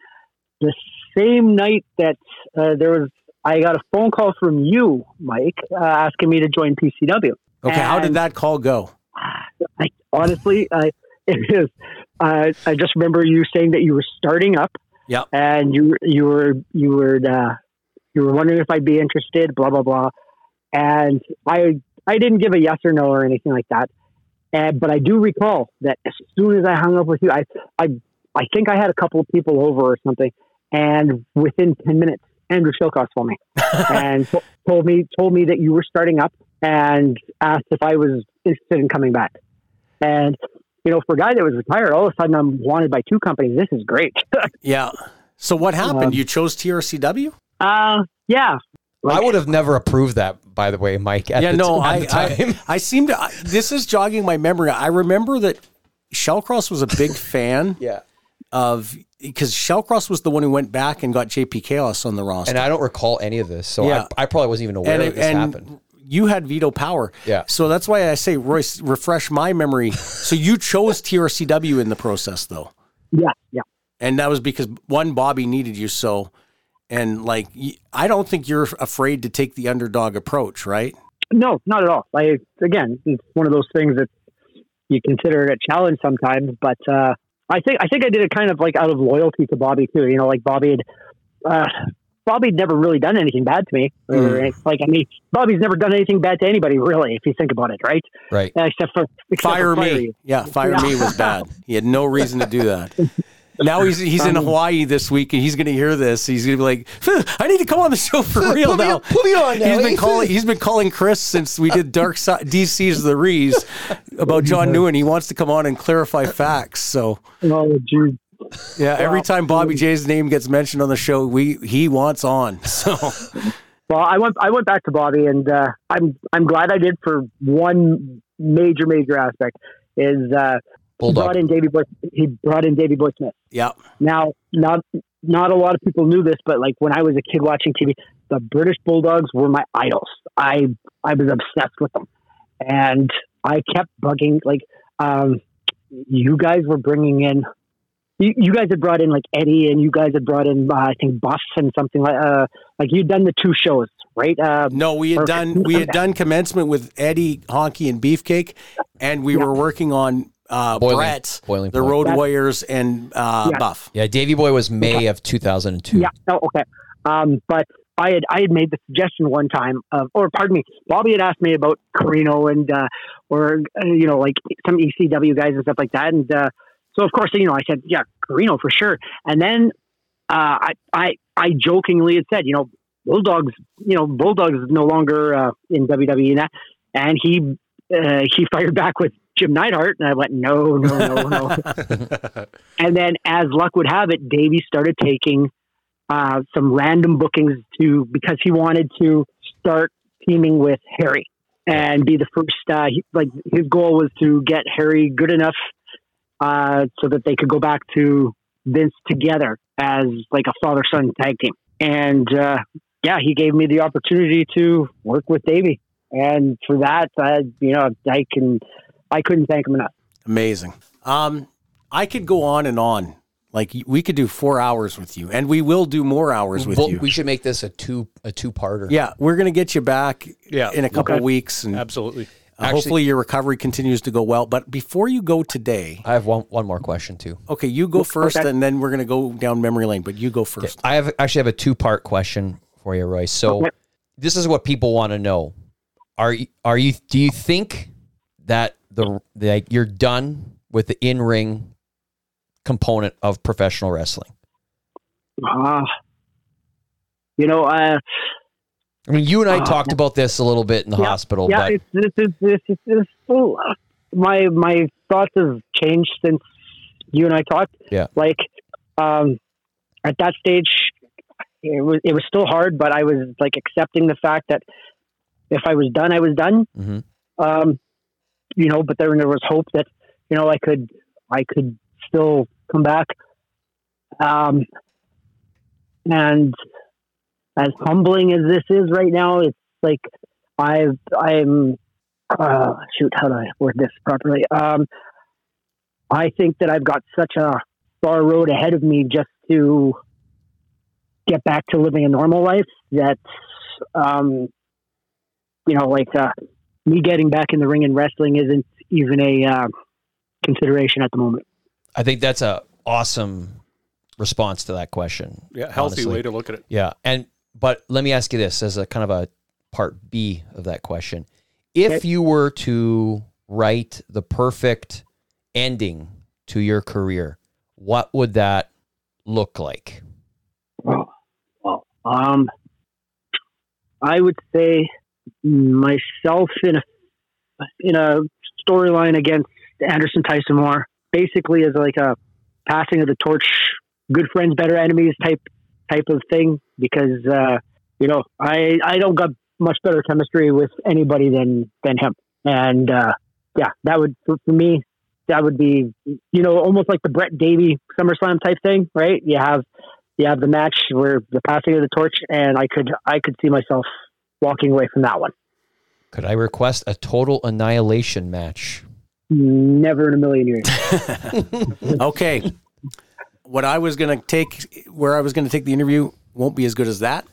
The same night that uh, there was, I got a phone call from you, Mike, uh, asking me to join PCW. Okay, how did that call go? I honestly, I it is. Uh, I just remember you saying that you were starting up. Yep. And you you were you were uh, you were wondering if I'd be interested. Blah blah blah. And I I didn't give a yes or no or anything like that. And but I do recall that as soon as I hung up with you, I I I think I had a couple of people over or something, and within ten minutes, Andrew Shilkoff told me and to- told me told me that you were starting up and asked if I was interested in coming back. And you know, for a guy that was retired, all of a sudden I'm wanted by two companies. This is great. Yeah. So what happened? Um, you chose TRCW? uh, yeah, I would have never approved that, by the way, Mike. At yeah, the, no, at I, the time. I I seem to. I, this is jogging my memory. I remember that Shellcross was a big fan yeah. of because Shellcross was the one who went back and got JP Chaos on the roster. And I don't recall any of this, so Yeah. I, I probably wasn't even aware and, that this and happened. you had veto power. Yeah. So that's why I say, Royce, refresh my memory. so you chose TRCW in the process, though, yeah, yeah. and that was because one, Bobby needed you so, and like I don't think you're afraid to take the underdog approach, right? No, not at all. Like again, it's one of those things that you consider it a challenge sometimes, but uh, I think I think I did it kind of like out of loyalty to Bobby too. You know, like Bobby had uh, Bobby'd never really done anything bad to me. Mm. Like I mean, Bobby's never done anything bad to anybody, really, if you think about it, right? Right. Uh, except for except Fire for me, you. yeah, fire Yeah. me was bad. He had no reason to do that. Now he's he's in Hawaii this week, and he's going to hear this. He's going to be like, "I need to come on the show for real Put now." on- put me on now, He's been calling. He's been calling Chris since we did Dark Side DC's the Rees about John Newen. He wants to come on and clarify facts. So Oh, geez. yeah, every time Bobby J's name gets mentioned on the show, we he wants on. So Well, I went I went back to Bobby, and uh, I'm I'm glad I did for one major major aspect is uh, he brought in Davey Boy. He brought in Davey Boy Smith. yeah, Now, not not a lot of people knew this, but like when I was a kid watching TV, the British Bulldogs were my idols. I I was obsessed with them, and I kept bugging like um, you guys were bringing in. You, you guys had brought in like Eddie, and you guys had brought in uh, I think Buff and something like uh like you'd done the two shows, right? Uh, no, we had done we had done commencement with Eddie Honky and Beefcake, and we were working on uh, Boiling- Brett, Boiling the Point. Road That's- Warriors, and uh, Yeah. Buff. Yeah, Davey Boy was May of 2002. Yeah. Oh, okay. Um, but I had I had made the suggestion one time of, or pardon me, Bobby had asked me about Corino and uh, or uh, you know like some ECW guys and stuff like that, and uh, so of course you know I said yeah Corino for sure, and then uh, I I I jokingly had said you know Bulldogs you know Bulldogs is no longer uh, in WWE and that, and he uh, he fired back with Jim Neidhart, and I went no no no no. And then, as luck would have it, Davey started taking uh, some random bookings to because he wanted to start teaming with Harry and be the first. Uh, he, like his goal was to get Harry good enough uh, so that they could go back to Vince together as like a father son tag team. And uh, yeah, he gave me the opportunity to work with Davey. and for that, I, you know, I can, I couldn't thank him enough. Amazing. Um, I could go on and on. Like we could do four hours with you, and we will do more hours with Well, you. we should make this a two a two parter. yeah, we're gonna get you back Yeah. in a couple Okay. weeks, and Absolutely. uh, hopefully your recovery continues to go well. But before you go today, I have one one more question too. okay, you go first, Okay. and then we're gonna go down memory lane. But you go first. I have actually have a two part question for you, Roy. So Okay. this is what people want to know. Are you are you do you think that the like you're done with the in ring component of professional wrestling? Uh, you know, uh, I mean, you and I Uh, talked about this a little bit in the yeah, hospital, yeah, but it's, this is this is this is so, uh, my my thoughts have changed since you and I talked. Yeah. like um, at that stage, it was it was still hard, but I was like accepting the fact that if I was done, I was done. Mhm. Um, you know, but then there was hope that you know I could I could still come back. Um, and as humbling as this is right now, it's like I've I'm uh, shoot how do I word this properly? Um, I think that I've got such a far road ahead of me just to get back to living a normal life that um, you know like uh, me getting back in the ring and wrestling isn't even a uh, consideration at the moment. I think that's a awesome response to that question. Yeah, healthy honestly. way to look at it. Yeah, and but let me ask you this as a kind of a part B of that question: If Okay. you were to write the perfect ending to your career, what would that look like? Well, well, um, I would say myself in a in a storyline against Anderson Tyson Moore, basically as like a passing of the torch, good friends, better enemies type type of thing. Because uh, you know, I I don't got much better chemistry with anybody than than him, and uh, yeah, that would for, for me. That would be, you know, almost like the Brett Davey SummerSlam type thing, right? You have you have the match where the passing of the torch, and I could I could see myself walking away from that one. Could I request a total annihilation match? Never in a million years. Okay. what I was going to take, where I was going to take the interview, won't be as good as that.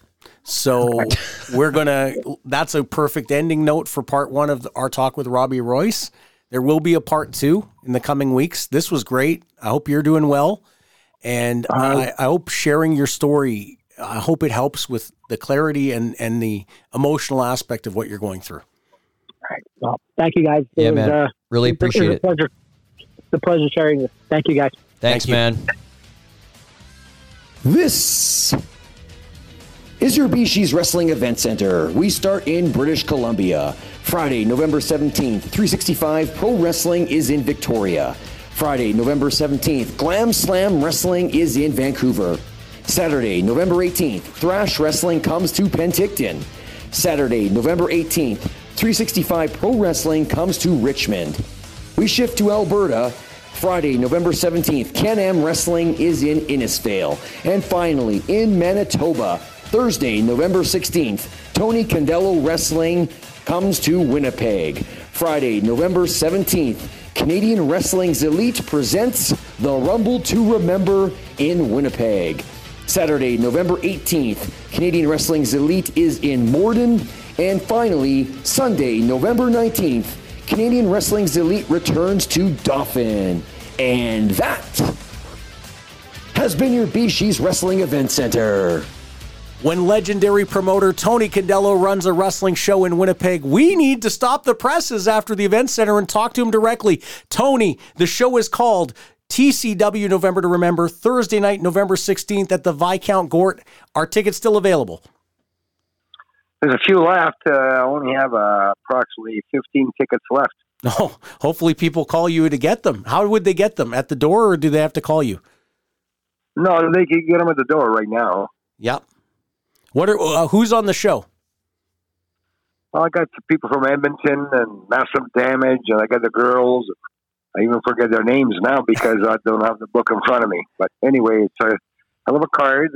So we're going to, that's a perfect ending note for part one of our talk with Robby Royce. There will be a part two in the coming weeks. This was great. I hope you're doing well. And uh, I, I hope sharing your story, I hope it helps with the clarity and, and the emotional aspect of what you're going through. All right. Well, thank you guys. It Yeah, was, man. Uh, Really it was appreciate a it. pleasure. It's a pleasure sharing this. Thank you guys. Thanks, Thank you. man. This is your BeezSheez Wrestling Event Center. We start in British Columbia. Friday, November 17th, 365 Pro Wrestling is in Victoria. Friday, November 17th, Glam Slam Wrestling is in Vancouver. Saturday, November 18th, Thrash Wrestling comes to Penticton. Saturday, November 18th, 365 Pro Wrestling comes to Richmond. We shift to Alberta. Friday, November 17th, Can Am Wrestling is in Innisfail. And finally, in Manitoba, Thursday, November 16th, Tony Condello Wrestling comes to Winnipeg. Friday, November 17th, Canadian Wrestling's Elite presents the Rumble to Remember in Winnipeg. Saturday, November 18th, Canadian Wrestling's Elite is in Morden. And finally, Sunday, November 19th, Canadian Wrestling's Elite returns to Dauphin. And that has been your BeezSheez Wrestling Event Center. When legendary promoter Tony Condello runs a wrestling show in Winnipeg, we need to stop the presses after the event center and talk to him directly. Tony, the show is called TCW November to Remember, Thursday night, November 16th at the Viscount Gort. Are tickets still available? There's a few left. Uh, I only have uh, approximately 15 tickets left. No, hopefully people call you to get them. How would they get them? At the door or do they have to call you? No, they can get them at the door right now. Yep. What are uh, who's on the show? Well, I got people from Edmonton and Massive Damage, and I got the girls. I even forget their names now because I don't have the book in front of me. But anyway, it's uh, hell of a card.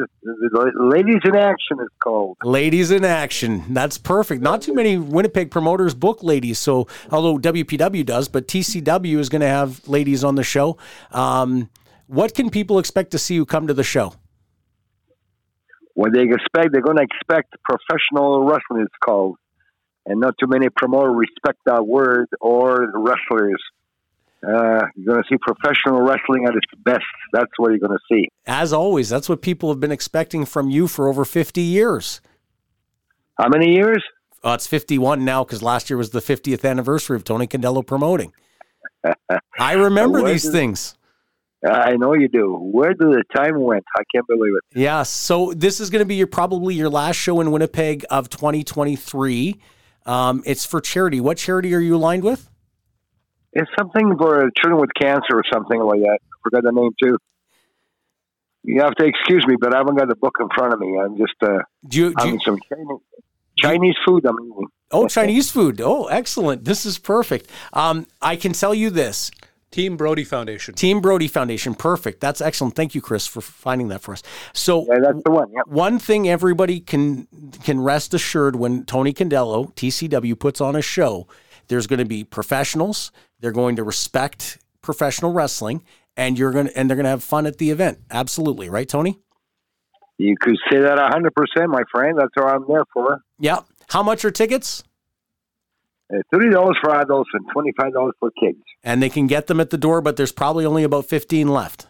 Ladies in Action is called. Ladies in action. That's perfect. Not too many Winnipeg promoters book ladies. So, although WPW does, but TCW is going to have ladies on the show. Um, what can people expect to see who come to the show? What they expect, they're going to expect professional wrestling. It's called, and not too many promoters respect that word or the wrestlers. Uh, you're going to see professional wrestling at its best. That's what you're going to see. As always, that's what people have been expecting from you for over 50 years. How many years? Uh, it's 51 now because last year was the 50th anniversary of Tony Condello promoting. I remember these things. I know you do. Where did the time went? I can't believe it. Yeah. So this is going to be your probably your last show in Winnipeg of 2023. Um, it's for charity. What charity are you aligned with? It's something for a children with cancer or something like that. I forgot the name too. You have to excuse me, but I haven't got the book in front of me. I'm just uh, Do you, do having you some Chinese, Chinese food. I'm eating. oh Chinese food? Oh, excellent. This is perfect. Um, I can tell you this. Team Brody Foundation. Team Brody Foundation. Perfect. That's excellent. Thank you, Chris, for finding that for us. So Yeah, that's the one. Yep. one thing everybody can can rest assured when Tony Condello, TCW, puts on a show, there's going to be professionals. They're going to respect professional wrestling, and you're going to and they're going to have fun at the event. Absolutely, right, Tony? You could say that hundred percent, my friend. That's what I'm there for. Yeah. How much are tickets? Uh, Thirty dollars for adults and twenty five dollars for kids. And they can get them at the door, but there's probably only about 15 left.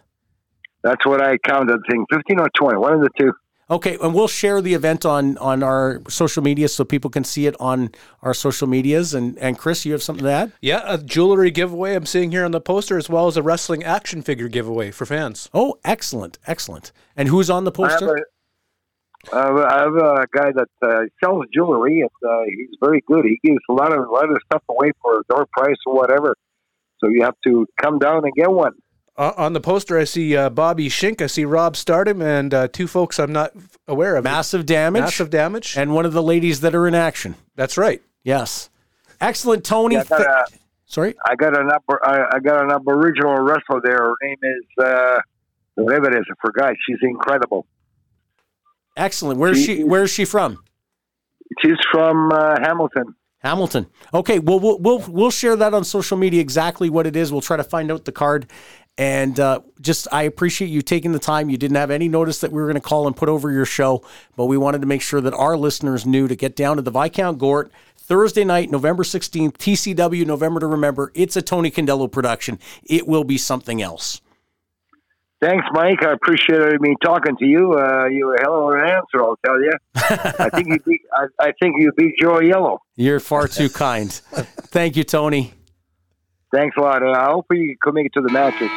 That's what I counted. Thing fifteen or twenty, one of the two. Okay, and we'll share the event on on our social media so people can see it on our social medias. And and Chris, you have something to add? Yeah, a jewelry giveaway I'm seeing here on the poster, as well as a wrestling action figure giveaway for fans. Oh, excellent, excellent. And who's on the I have, poster? uh, I have a guy that uh, sells jewelry, and uh, he's very good. He gives a lot of a lot of stuff away for a door price or whatever. So you have to come down and get one. Uh, on the poster, I see uh, Bobby Shink, I see Rob Stardom, and uh, two folks I'm not aware of. Massive damage. Massive damage. And one of the ladies that are in action. That's right. Yes. Excellent, Tony. Yeah, I got a, Sorry. I got an up, I, I got an Aboriginal wrestler there. Her name is uh, whatever it is. I forgot. She's incredible. Excellent. Where's She she? Where's she from? She's from uh, Hamilton. Hamilton. Okay. Well, we'll we'll we'll share that on social media exactly what it is. We'll try to find out the card. And uh, just, I appreciate you taking the time. You didn't have any notice that we were going to call and put over your show, but we wanted to make sure that our listeners knew to get down to the Viscount Gort Thursday night, November 16th, TCW, November to Remember. It's a Tony Condello production. It will be something else. Thanks, Mike. I appreciate me talking to you. Uh, you were a hell of an answer, I'll tell you. I think you beat. I, I think you beat Joe Yellow. You're far too kind. Thank you, Tony. Thanks a lot. And I hope you can make it to the matches.